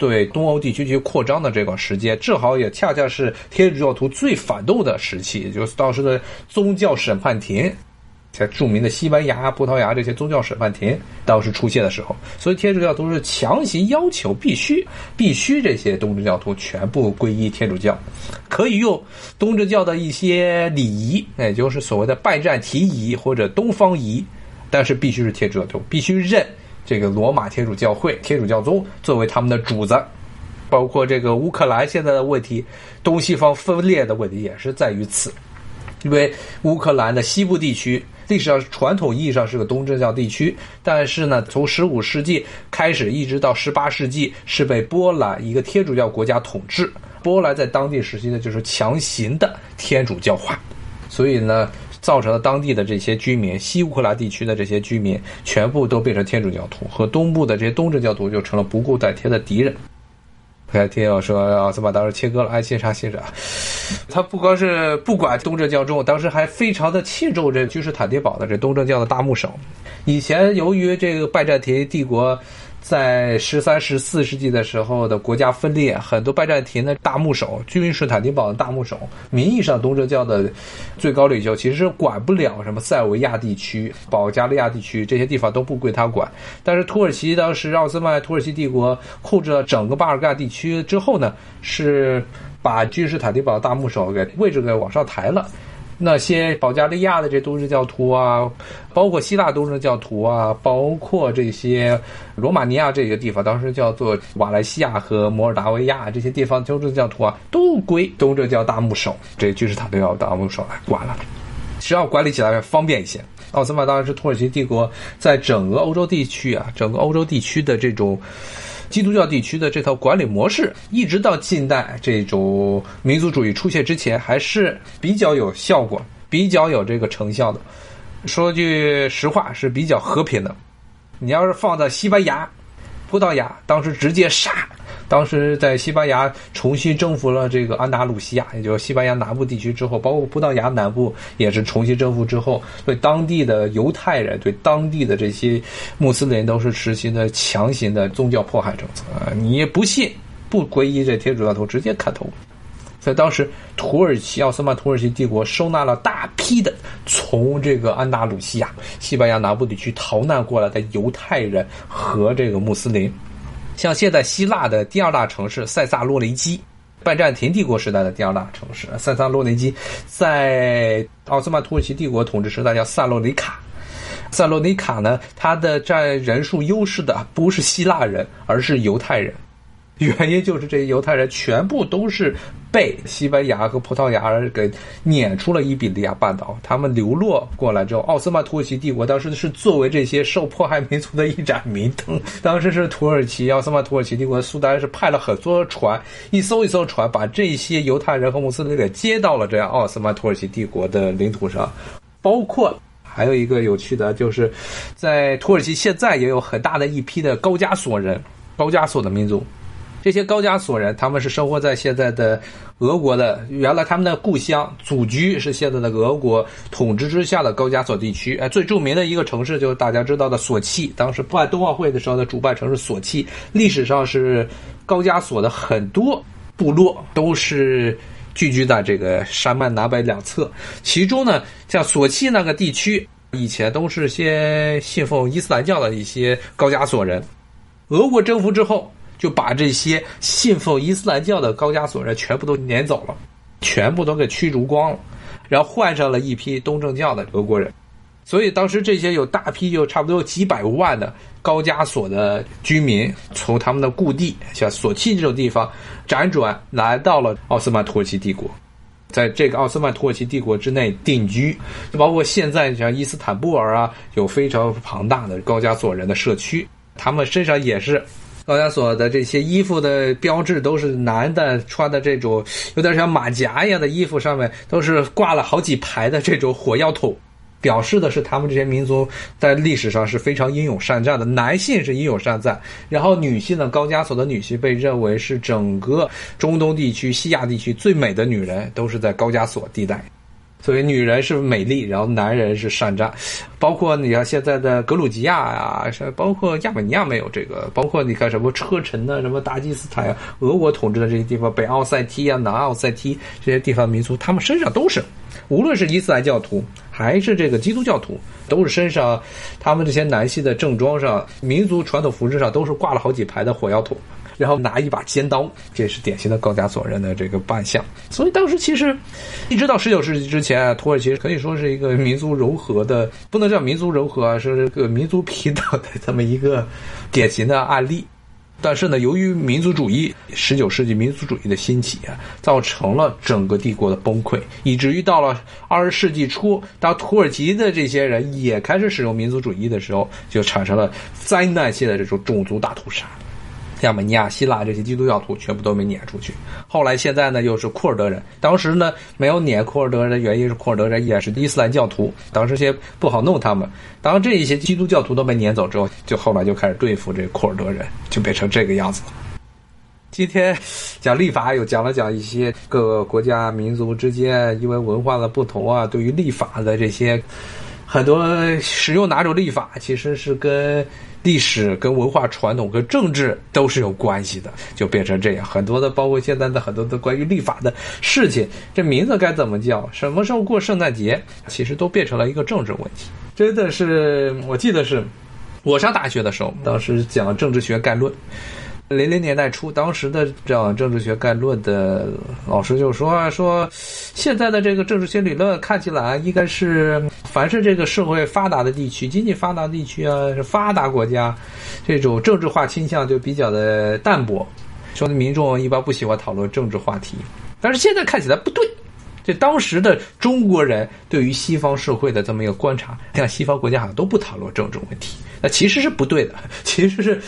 对东欧地区去扩张的这个时间，正好也恰恰是天主教徒最反动的时期，也就是当时的宗教审判庭。在著名的西班牙、葡萄牙这些宗教审判庭当时出现的时候，所以天主教徒是强行要求必须必须这些东正教徒全部皈依天主教，可以用东正教的一些礼仪，也就是所谓的拜占庭仪或者东方仪，但是必须是天主教徒，必须认这个罗马天主教会天主教宗作为他们的主子。包括这个乌克兰现在的问题，东西方分裂的问题也是在于此，因为乌克兰的西部地区。历史上传统意义上是个东正教地区，但是呢，从十五世纪开始一直到十八世纪是被波兰一个天主教国家统治。波兰在当地时期呢，就是强行的天主教化，所以呢，造成了当地的这些居民，西乌克兰地区的这些居民全部都变成天主教徒，和东部的这些东正教徒就成了不顾戴天的敌人。看听友说奥斯曼当时切割了爱欣赏欣赏，他不光是不管东正教中，当时还非常的器重这君士坦丁堡的这东正教的大牧首。以前由于这个拜占庭帝国。在十三、十四世纪的时候的国家分裂，很多拜占庭的大牧首、君士坦丁堡的大牧首，名义上东正教的最高领袖，其实管不了什么塞尔维亚地区、保加利亚地区这些地方都不归他管。但是土耳其当时奥斯曼土耳其帝国控制了整个巴尔干地区之后呢，是把君士坦丁堡大牧首给位置给往上抬了。那些保加利亚的这东正教徒啊，包括希腊东正教徒啊，包括这些罗马尼亚这个地方，当时叫做瓦莱西亚和摩尔达维亚这些地方东正教徒啊，都归东正教大牧首，这君士坦丁堡大牧首来管了，只要管理起来方便一些。奥斯曼当然是土耳其帝国在整个欧洲地区啊，整个欧洲地区的这种。基督教地区的这套管理模式，一直到近代这种民族主义出现之前，还是比较有效果、比较有这个成效的。说句实话，是比较和平的。你要是放在西班牙、葡萄牙，当时直接杀。当时在西班牙重新征服了这个安达鲁西亚，也就是西班牙南部地区之后，包括葡萄牙南部也是重新征服之后，对当地的犹太人、对当地的这些穆斯林都是实行的强行的宗教迫害政策啊！你不信，不皈依这天主教徒，直接砍头。在当时，土耳其奥斯曼土耳其帝国收纳了大批的从这个安达鲁西亚、西班牙南部地区逃难过来的犹太人和这个穆斯林。像现在希腊的第二大城市塞萨洛雷基，拜占庭帝国时代的第二大城市塞萨洛雷基，在奥斯曼土耳其帝国统治时代叫萨洛尼卡。萨洛尼卡呢，它的占人数优势的不是希腊人，而是犹太人。原因就是这些犹太人全部都是被西班牙和葡萄牙人给撵出了伊比利亚半岛。他们流落过来之后，奥斯曼土耳其帝国当时是作为这些受迫害民族的一盏明灯。当时是土耳其奥斯曼土耳其帝国苏丹是派了很多船，一艘一艘船把这些犹太人和穆斯林给接到了这样奥斯曼土耳其帝国的领土上，包括还有一个有趣的，就是在土耳其现在也有很大的一批的高加索人，高加索的民族。这些高加索人，他们是生活在现在的俄国的，原来他们的故乡祖居是现在的俄国统治之下的高加索地区。哎，最著名的一个城市就是大家知道的索契，当时办冬奥会的时候的主办城市索契，历史上是高加索的很多部落都是聚居在这个山脉南北两侧。其中呢，像索契那个地区，以前都是些信奉伊斯兰教的一些高加索人，俄国征服之后。就把这些信奉伊斯兰教的高加索人全部都撵走了，全部都给驱逐光了，然后换上了一批东正教的俄国人。所以当时这些有大批，就差不多有几百万的高加索的居民，从他们的故地像索契这种地方辗转来到了奥斯曼土耳其帝国，在这个奥斯曼土耳其帝国之内定居，就包括现在像伊斯坦布尔啊，有非常庞大的高加索人的社区，他们身上也是。高加索的这些衣服的标志都是男的穿的这种有点像马甲一样的衣服，上面都是挂了好几排的这种火药桶，表示的是他们这些民族在历史上是非常英勇善战的。男性是英勇善战，然后女性呢，高加索的女性被认为是整个中东地区、西亚地区最美的女人，都是在高加索地带。所以女人是美丽，然后男人是善战，包括你看现在的格鲁吉亚啊，包括亚美尼亚没有这个，包括你看什么车臣的什么达吉斯坦啊，俄国统治的这些地方，北奥塞梯啊、南奥塞梯这些地方民族，他们身上都是，无论是伊斯兰教徒还是这个基督教徒，都是身上他们这些男性的正装上、民族传统服饰上都是挂了好几排的火药桶。然后拿一把尖刀，这是典型的高加索人的这个扮相。所以当时其实，一直到十九世纪之前啊，土耳其可以说是一个民族融合的，不能叫民族融合啊，是这个民族平等的这么一个典型的案例。但是呢，由于民族主义，十九世纪民族主义的兴起啊，造成了整个帝国的崩溃，以至于到了二十世纪初，当土耳其的这些人也开始使用民族主义的时候，就产生了灾难性的这种种族大屠杀。亚美尼亚、希腊这些基督教徒全部都没撵出去。后来现在呢，又是库尔德人。当时呢，没有撵库尔德人的原因是库尔德人也是伊斯兰教徒，当时些不好弄他们。当这一些基督教徒都被撵走之后，就后来就开始对付这库尔德人，就变成这个样子了。今天讲立法，又讲了讲一些各个国家民族之间因为文化的不同啊，对于立法的这些很多使用哪种立法，其实是跟。历史跟文化传统跟政治都是有关系的，就变成这样。很多的，包括现在的很多的关于立法的事情，这名字该怎么叫？什么时候过圣诞节？其实都变成了一个政治问题。真的是，我记得是我上大学的时候，当时讲政治学概论。零零年代初，当时的这样政治学概论的老师就说说，现在的这个政治学理论看起来应该是，凡是这个社会发达的地区、经济发达地区啊，是发达国家，这种政治化倾向就比较的淡薄，说的民众一般不喜欢讨论政治话题。但是现在看起来不对，这当时的中国人对于西方社会的这么一个观察，像西方国家好像都不讨论政治问题，那其实是不对的，其实是。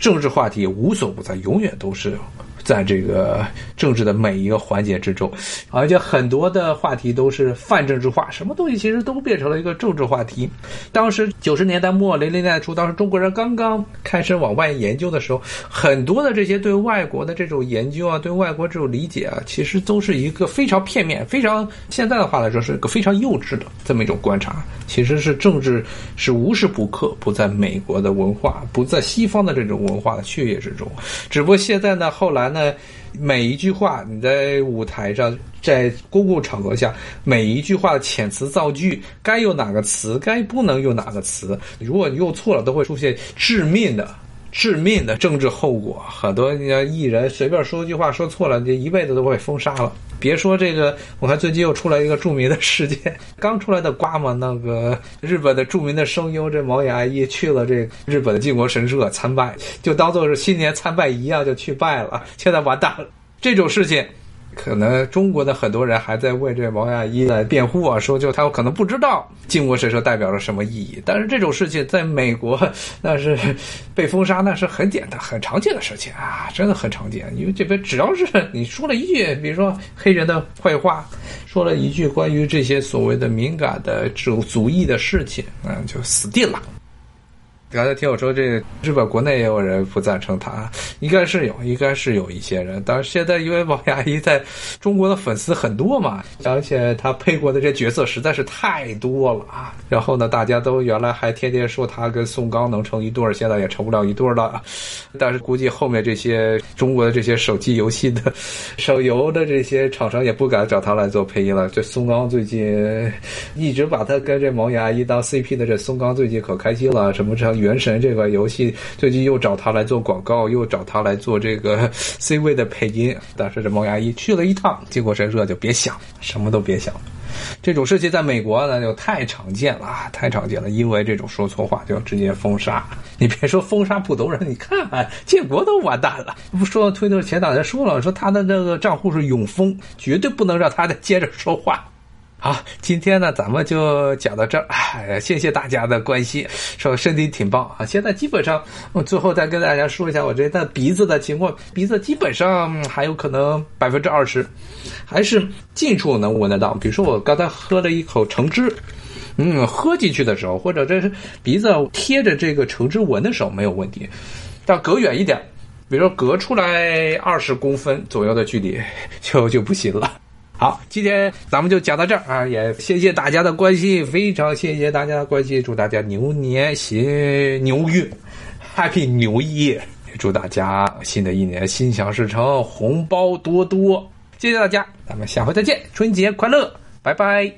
政治话题无所不在，永远都是。在这个政治的每一个环节之中，而且很多的话题都是泛政治化，什么东西其实都变成了一个政治话题。当时九十年代末、零零年代初，当时中国人刚刚开始往外研究的时候，很多的这些对外国的这种研究啊，对外国这种理解啊，其实都是一个非常片面、非常现在的话来说是个非常幼稚的这么一种观察。其实是政治是无时不刻不在美国的文化、不在西方的这种文化的血液之中。只不过现在呢，后来呢。呃每一句话，你在舞台上，在公共场合下，每一句话的遣词造句，该用哪个词，该不能用哪个词，如果你用错了，都会出现致命的。致命的政治后果，很多艺人随便说句话说错了，这一辈子都会封杀了。别说这个，我看最近又出来一个著名的事件，刚出来的瓜嘛，那个日本的著名的声优这毛雅一去了这日本的靖国神社参拜，就当做是新年参拜一样就去拜了，现在完蛋了。这种事情。可能中国的很多人还在为这王亚一来辩护啊，说就他可能不知道靖国神社代表了什么意义。但是这种事情在美国那是被封杀，那是很简单、很常见的事情啊，真的很常见。因为这边只要是你说了一句，比如说黑人的坏话，说了一句关于这些所谓的敏感的主族裔的事情，嗯，就死定了。刚才听我说，这日本国内也有人不赞成他，应该是有，应该是有一些人。但是现在因为王牙医在中国的粉丝很多嘛，而且他配过的这角色实在是太多了啊。然后呢，大家都原来还天天说他跟宋刚能成一对儿，现在也成不了一对儿了。但是估计后面这些中国的这些手机游戏的手游的这些厂商也不敢找他来做配音了。这宋刚最近一直把他跟这毛牙医当 CP 的这宋刚最近可开心了，什么这。原神这个游戏最近又找他来做广告，又找他来做这个 *laughs* C 位的配音。但是这毛牙医去了一趟，结果神社就别想，什么都别想。这种事情在美国呢就太常见了，太常见了。因为这种说错话就直接封杀。你别说封杀普通人，你看建国都完蛋了。不说推特前两天说了，说他的那个账户是永封，绝对不能让他再接着说话。好，今天呢，咱们就讲到这儿。哎，谢谢大家的关心，说身体挺棒啊。现在基本上，我最后再跟大家说一下我这的鼻子的情况，鼻子基本上还有可能百分之二十，还是近处能闻得到。比如说我刚才喝了一口橙汁，嗯，喝进去的时候，或者这是鼻子贴着这个橙汁闻的时候没有问题，但隔远一点，比如说隔出来二十公分左右的距离，就 *laughs* 就不行了。好，今天咱们就讲到这儿啊！也谢谢大家的关心，非常谢谢大家的关心，祝大家牛年行牛运，Happy 牛业！祝大家新的一年心想事成，红包多多！谢谢大家，咱们下回再见，春节快乐，拜拜。